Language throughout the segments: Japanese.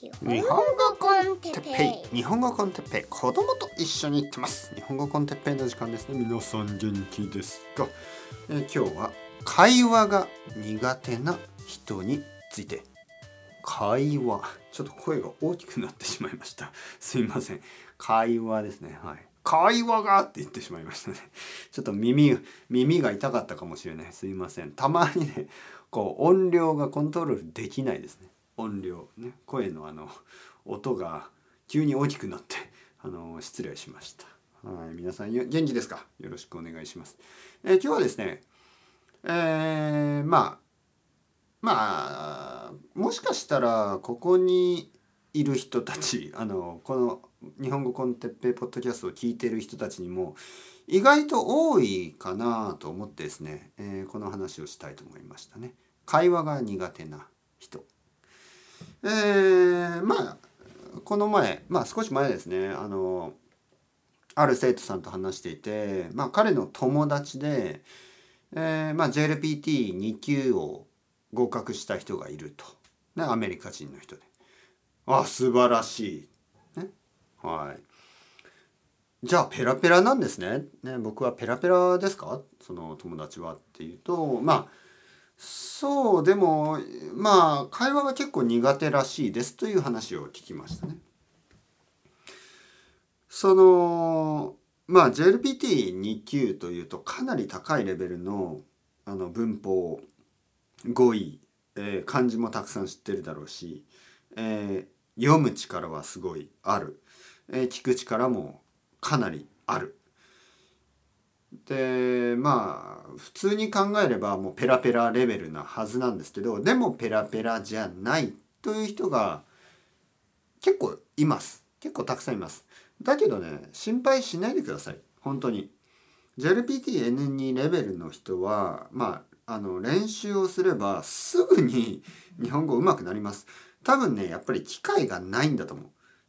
日本語コンテッペイ。日本語コンテッペイ。子供と一緒に行ってます。日本語コンテッペイの時間ですね。皆さん元気ですか、え今日は会話が苦手な人について。会話。ちょっと声が大きくなってしまいました。すいません。会話ですね。はい。会話がって言ってしまいましたね。ちょっと耳耳が痛かったかもしれない。すいません。たまにねこう音量がコントロールできないですね。音量ね声のあの音が急に大きくなってあの失礼しました。はい皆さん元気ですか？よろしくお願いします、えー、今日はですねえー、まあまあもしかしたらここにいる人たちあのこの日本語コンテッペイポッドキャストを聞いてる人たちにも意外と多いかなと思ってですね、えー、この話をしたいと思いましたね。会話が苦手な人。えー、まあこの前まあ少し前ですね。あのある生徒さんと話していて、まあ、彼の友達で、えーまあ、JLPT2 級を合格した人がいると、ね、アメリカ人の人で。あ素晴らしい、ね、はい。じゃあペラペラなんですね。ね僕はペラペラですか？その友達はっていうとまあそうでもまあ会話が結構苦手らしいですという話を聞きましたね。そのまあ JLPT2 級というとかなり高いレベルのあの文法語彙、えー、漢字もたくさん知ってるだろうし、えー、読む力はすごいある、えー、聞く力もかなりあるでまあ普通に考えればもうペラペラレベルなはずなんですけどでもペラペラじゃないという人が結構います。結構たくさんいます。だけどね心配しないでください。本当に。JLPTN2 レベルの人はまああの練習をすればすぐに日本語上手くなります。多分ねやっぱり機会がないんだと思う。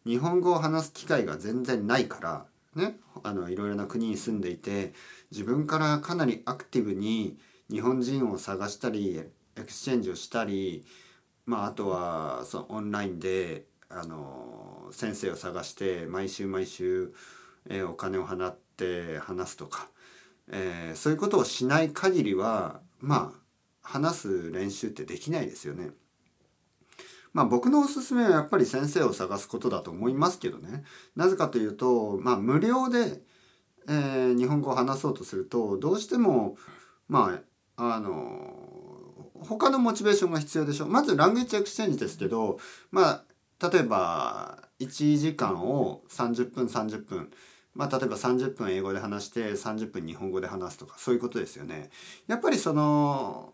日本語を話す機会が全然ないからねあのいろいろな国に住んでいて自分からかなりアクティブに日本人を探したり exchange をしたり、まあ、あとはそのオンラインであの先生を探して毎週毎週、えー、お金を払って話すとか、えー、そういうことをしない限りはまあ話す練習ってできないですよね。まあ僕のおすすめはやっぱり先生を探すことだと思いますけどね。なぜかというと、まあ無料で、えー、日本語を話そうとすると、どうしても、まあ、あの、他のモチベーションが必要でしょう。まず language exchange ですけど、まあ、例えば1時間を30分30分、まあ、例えば30分英語で話して30分日本語で話すとかそういうことですよね。やっぱりその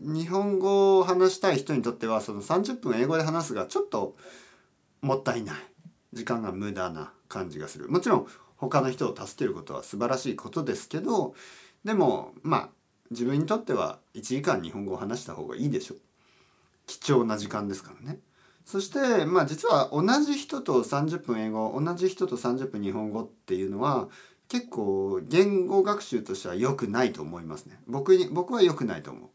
日本語を話したい人にとってはその30分英語で話すがちょっともったいない。時間が無駄な感じがする。もちろん他の人を助けることは素晴らしいことですけどでもまあ自分にとっては1時間日本語を話した方がいいでしょう。貴重な時間ですからね。そしてまあ実は同じ人と30分英語同じ人と30分日本語っていうのは結構言語学習としては良くないと思いますね。僕に僕は良くないと思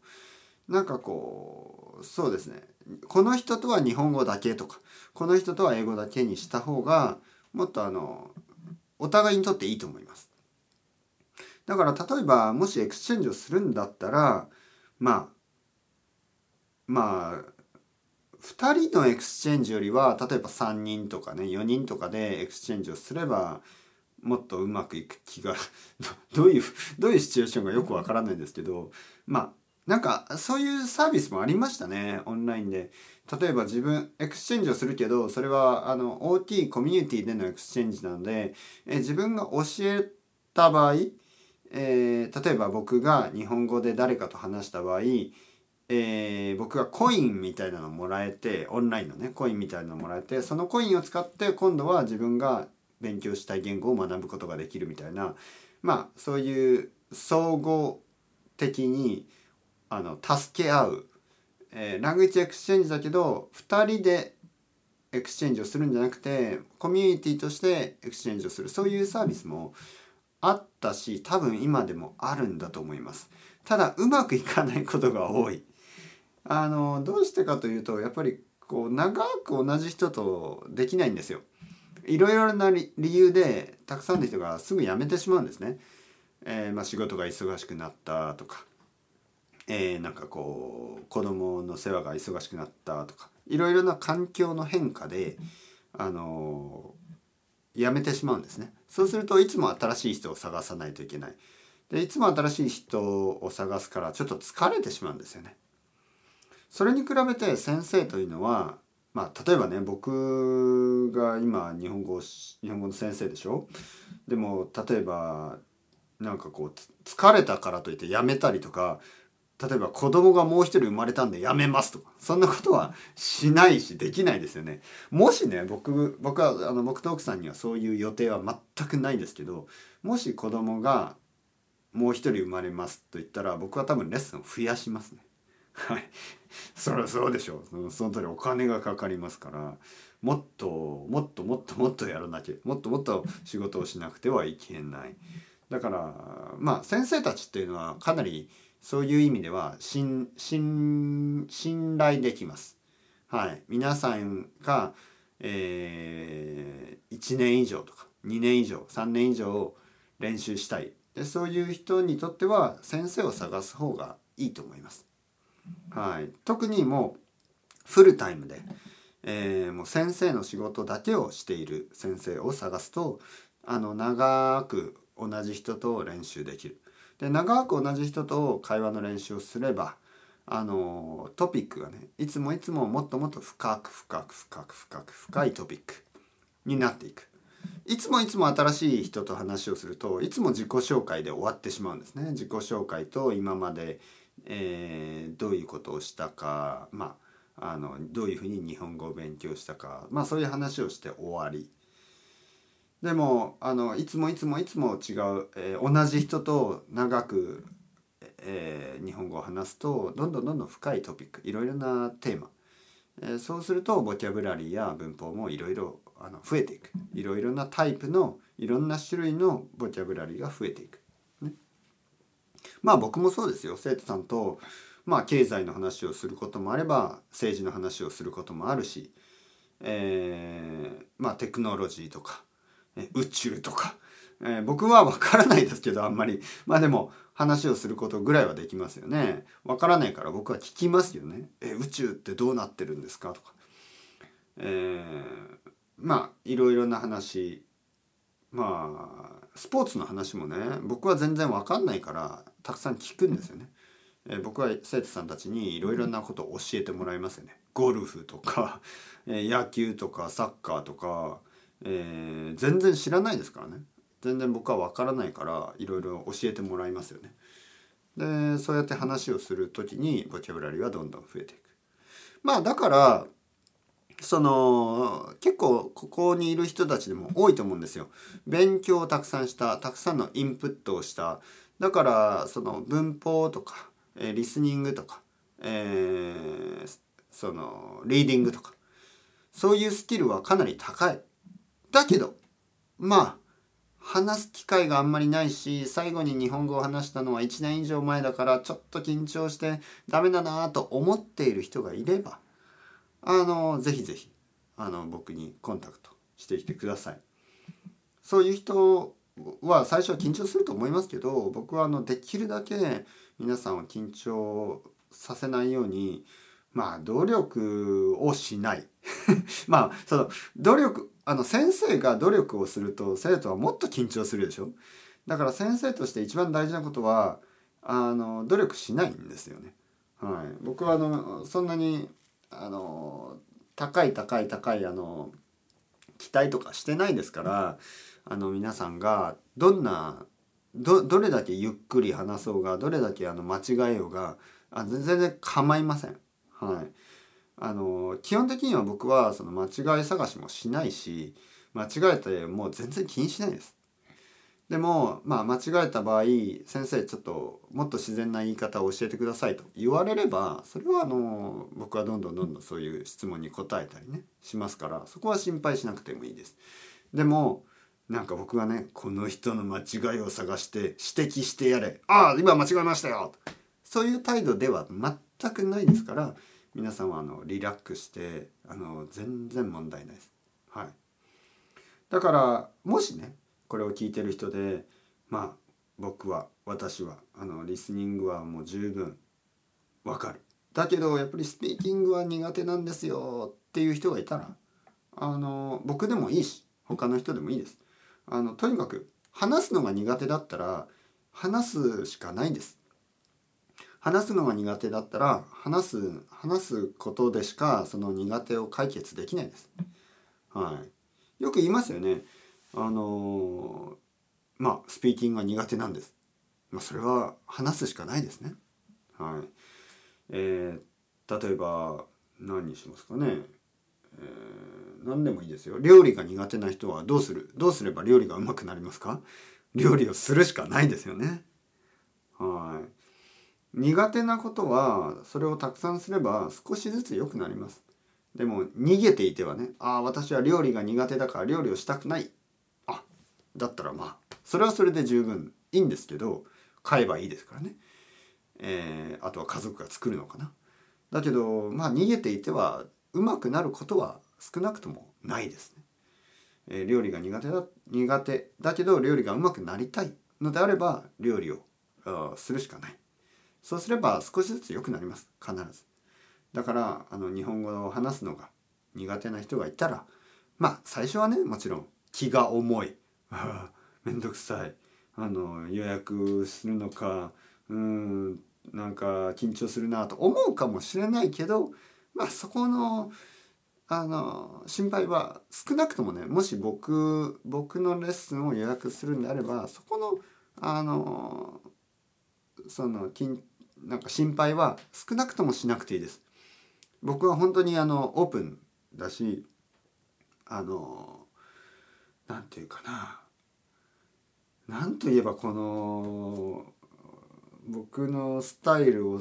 う。なんかこうそうですね。この人とは日本語だけとかこの人とは英語だけにした方がもっとあのお互いにとっていいと思います。だから例えばもし exchange をするんだったらまあまあ2人の exchange よりは例えば3人とかね4人とかで exchange をすればもっとうまくいく気が どういうどういうシチュエーションがよくわからないんですけどまあなんかそういうサービスもありましたねオンラインで。例えば自分 exchange をするけどそれはあの OT コミュニティでの exchange なのでえ自分が教えた場合、えー、例えば僕が日本語で誰かと話した場合えー、僕がコインみたいなのもらえてオンラインのねコインみたいなのもらえてそのコインを使って今度は自分が勉強したい言語を学ぶことができるみたいなまあそういう総合的にあの助け合う、えー、 language exchange だけど2人で exchange をするんじゃなくてコミュニティとして exchange をする。そういうサービスもあったし多分今でもあるんだと思います。ただうまくいかないことが多い。あのどうしてかというとやっぱりこう長く同じ人とできないんですよ。いろいろな理由でたくさんの人がすぐ辞めてしまうんですね。えー、まあ、仕事が忙しくなったとか、えー、なんかこう子供の世話が忙しくなったとかいろいろな環境の変化で、あのー、辞めてしまうんですね。そうするといつも新しい人を探さないといけない。でいつも新しい人を探すからちょっと疲れてしまうんですよね。それに比べて先生というのはまあ例えばね僕が今日本語日本語の先生でしょ？でも例えばなんかこう疲れたからといってやめたりとか例えば子供がもう一人生まれたんでやめますとかそんなことはしないしできないですよね。もしね僕僕はあの僕と奥さんにはそういう予定は全くないですけどもし子供がもう一人生まれますと言ったら僕は多分レッスンを増やしますね。はい。そりゃそうでしょう。その通りお金がかかりますから、もっともっともっともっとやらなきゃ、もっともっと仕事をしなくてはいけない。だから、まあ先生たちっていうのはかなりそういう意味では信信信頼できます。はい。皆さんが、えー、1年以上とか2年以上3年以上練習したいでそういう人にとっては先生を探す方がいいと思います。はい、特にもうフルタイムで、えー、もう先生の仕事だけをしている先生を探すとあの長く同じ人と練習できる。で長く同じ人と会話の練習をすればあのトピックがねいつもいつももっともっと深く深く深く深く深いトピックになっていく。いつもいつも新しい人と話をするといつも自己紹介で終わってしまうんですね。自己紹介と今まで、えー、どういうことをしたか、まあ、あのどういうふうに日本語を勉強したか、まあ、そういう話をして終わり。でもあのいつもいつもいつも違う、えー、同じ人と長く、えー、日本語を話すとどんどんどんどん深いトピックいろいろなテーマ、えー、そうするとボキャブラリーや文法もいろいろあの増えていく。いろいろなタイプのいろんな種類のボキャブラリーが増えていく、まあ僕もそうですよ。生徒さんとまあ経済の話をすることもあれば政治の話をすることもあるし、えー、まあテクノロジーとかえ宇宙とか、えー、僕は分からないですけどあんまり。まあでも話をすることぐらいはできますよね。分からないから僕は聞きますよね。え宇宙ってどうなってるんですか？とか、えー、まあいろいろな話。まあスポーツの話もね僕は全然わかんないからたくさん聞くんですよね。えー、僕は生徒さんたちにいろいろなことを教えてもらいますよね。ゴルフとか、えー、野球とかサッカーとか、えー、全然知らないですからね。全然僕はわからないからいろいろ教えてもらいますよね。でそうやって話をする時にボキャブラリーはどんどん増えていく。まあだからその結構ここにいる人たちでも多いと思うんですよ。勉強をたくさんしたたくさんのインプットをしただからその文法とか、えー、リスニングとか、えー、そのリーディングとかそういうスキルはかなり高い。だけどまあ話す機会があんまりないし最後に日本語を話したのは1年以上前だからちょっと緊張してダメだなと思っている人がいればあのぜひぜひあの僕にコンタクトしてきてください。そういう人は最初は緊張すると思いますけど僕はあのできるだけ皆さんを緊張させないようにまあ努力をしない。まあその努力あの先生が努力をすると生徒はもっと緊張するでしょ？だから先生として一番大事なことはあの努力しないんですよね。はい、僕はあのそんなにあの高い高い高いあの期待とかしてないですからあの皆さんがどんなどどれだけゆっくり話そうがどれだけあの間違えようがあ全然構いません。はい、あの基本的には僕はその間違い探しもしないし間違えてもう全然気にしないです。でも、まあ、間違えた場合先生ちょっともっと自然な言い方を教えてくださいと言われればそれはあの僕はどんどんどんどんそういう質問に答えたりねしますからそこは心配しなくてもいいです。でもなんか僕がねこの人の間違いを探して指摘してやれ。ああ今間違えましたよ。そういう態度では全くないですから皆さんはあのリラックスしてあの全然問題ないです。はい、だからもしねこれを聞いてる人でまあ僕は私はあのリスニングはもう十分わかる。だけどやっぱりスピーキングは苦手なんですよっていう人がいたらあの僕でもいいし他の人でもいいです。あのとにかく話すのが苦手だったら話すしかないんです。話すのが苦手だったら話す話すことでしかその苦手を解決できないです。はい。よく言いますよね。あのまあスピーキングが苦手なんです。まあそれは話すしかないですね。はい。えー、例えば何にしますかね、え、何でもいいですよ。料理が苦手な人はどうする？どうすれば料理がうまくなりますか？料理をするしかないですよね。はい。苦手なことはそれをたくさんすれば少しずつ良くなります。でも逃げていてはねああ私は料理が苦手だから料理をしたくない。あだったらまあそれはそれで十分いいんですけど買えばいいですからね。えー、あとは家族が作るのかな。だけどまあ逃げていてはうまくなることは少なくともないですね。えー、料理が苦手だ苦手だけど料理がうまくなりたいのであれば料理をするしかない。そうすれば少しずつ良くなります必ず。だからあの日本語を話すのが苦手な人がいたらまあ最初はねもちろん気が重いめんどくさいあの予約するのかうんなんか緊張するなと思うかもしれないけどまあそこのあの心配は少なくともねもし僕僕のレッスンを予約するんであればそこのあのそのなんか心配は少なくともしなくていいです。僕は本当にあのオープンだしあのなんていうかななんといえばこの僕のスタイルを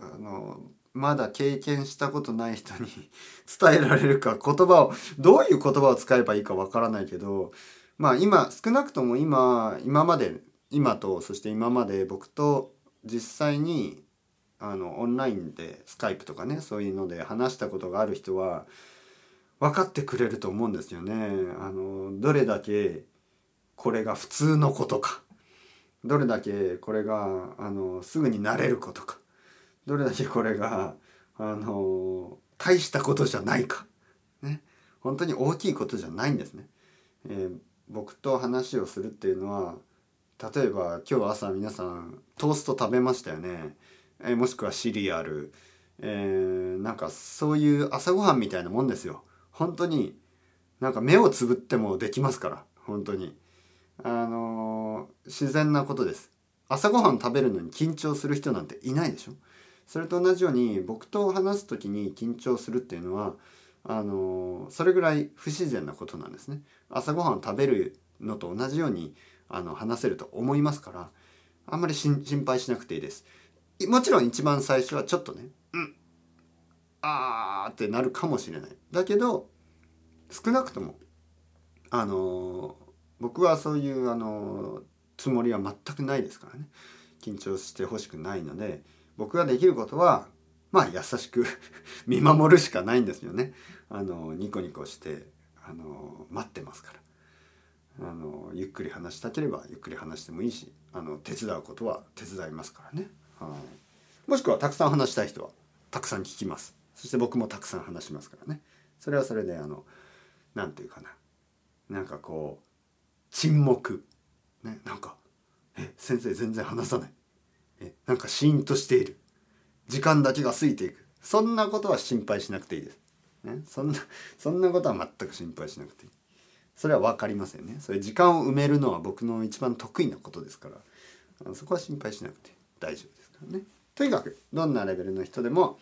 あのまだ経験したことない人に 伝えられるか言葉をどういう言葉を使えばいいかわからないけどまあ今少なくとも今今まで今とそして今まで僕と実際にあのオンラインでスカイプとかねそういうので話したことがある人は分かってくれると思うんですよね。あのどれだけこれが普通のことかどれだけこれがあのすぐになれることかどれだけこれがあの大したことじゃないか。ね。本当に大きいことじゃないんですね。えー、僕と話をするっていうのは例えば今日朝皆さんトースト食べましたよね、えー、もしくはシリアル、えー、なんかそういう朝ごはんみたいなもんですよ。本当になんか目をつぶってもできますから。本当に。あの自然なことです。朝ごはん食べるのに緊張する人なんていないでしょ。それと同じように僕と話す時に緊張するっていうのはあのそれぐらい不自然なことなんですね。朝ごはんを食べるのと同じようにあの話せると思いますからあんまり心配しなくていいです。もちろん一番最初はちょっとねうんあーってなるかもしれない。だけど少なくともあの僕はそういうあのつもりは全くないですからね。緊張してほしくないので僕ができることはまあ優しく 見守るしかないんですよね。あのニコニコしてあの待ってますから。あのゆっくり話したければゆっくり話してもいいしあの手伝うことは手伝いますからね、はい、もしくはたくさん話したい人はたくさん聞きます。そして僕もたくさん話しますからね。それはそれであの何て言うかな。なんかこう沈黙。ねなんかえ先生全然話さない。なんかシーンとしている。時間だけが過ぎていく。そんなことは心配しなくていいです、ね、そんな そんなことは全く心配しなくていい。それは分かりませんね。それ時間を埋めるのは僕の一番得意なことですから。そこは心配しなくて大丈夫ですからね。とにかくどんなレベルの人でも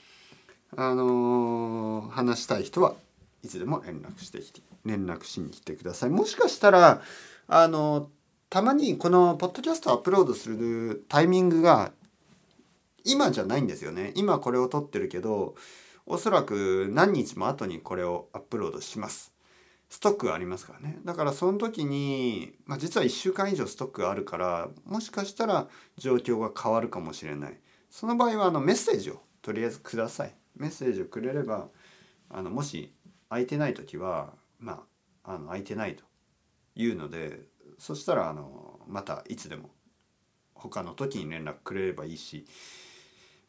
あのー、話したい人はいつでも連絡してきて連絡しに来てください。もしかしたらあのたまにこのポッドキャストアップロードするタイミングが今じゃないんですよね。今これを撮ってるけどおそらく何日も後にこれをアップロードします。ストックがありますからね。だからその時に、まあ、実は1週間以上ストックがあるからもしかしたら状況が変わるかもしれない。その場合はあのメッセージをとりあえずください。メッセージをくれればあのもし空いてない時はまああの空いてないというのでそしたらあのまたいつでも他の時に連絡くれればいいし、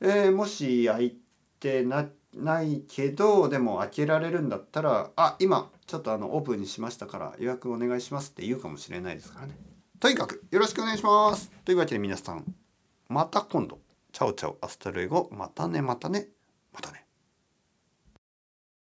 えー、もし空いてなないけどでも開けられるんだったら「あ今ちょっとあのオープンにしましたから予約お願いします」って言うかもしれないですからね。とにかくよろしくお願いします。というわけで皆さんまた今度。 ciao ciao hasta luego またねまたねまたね。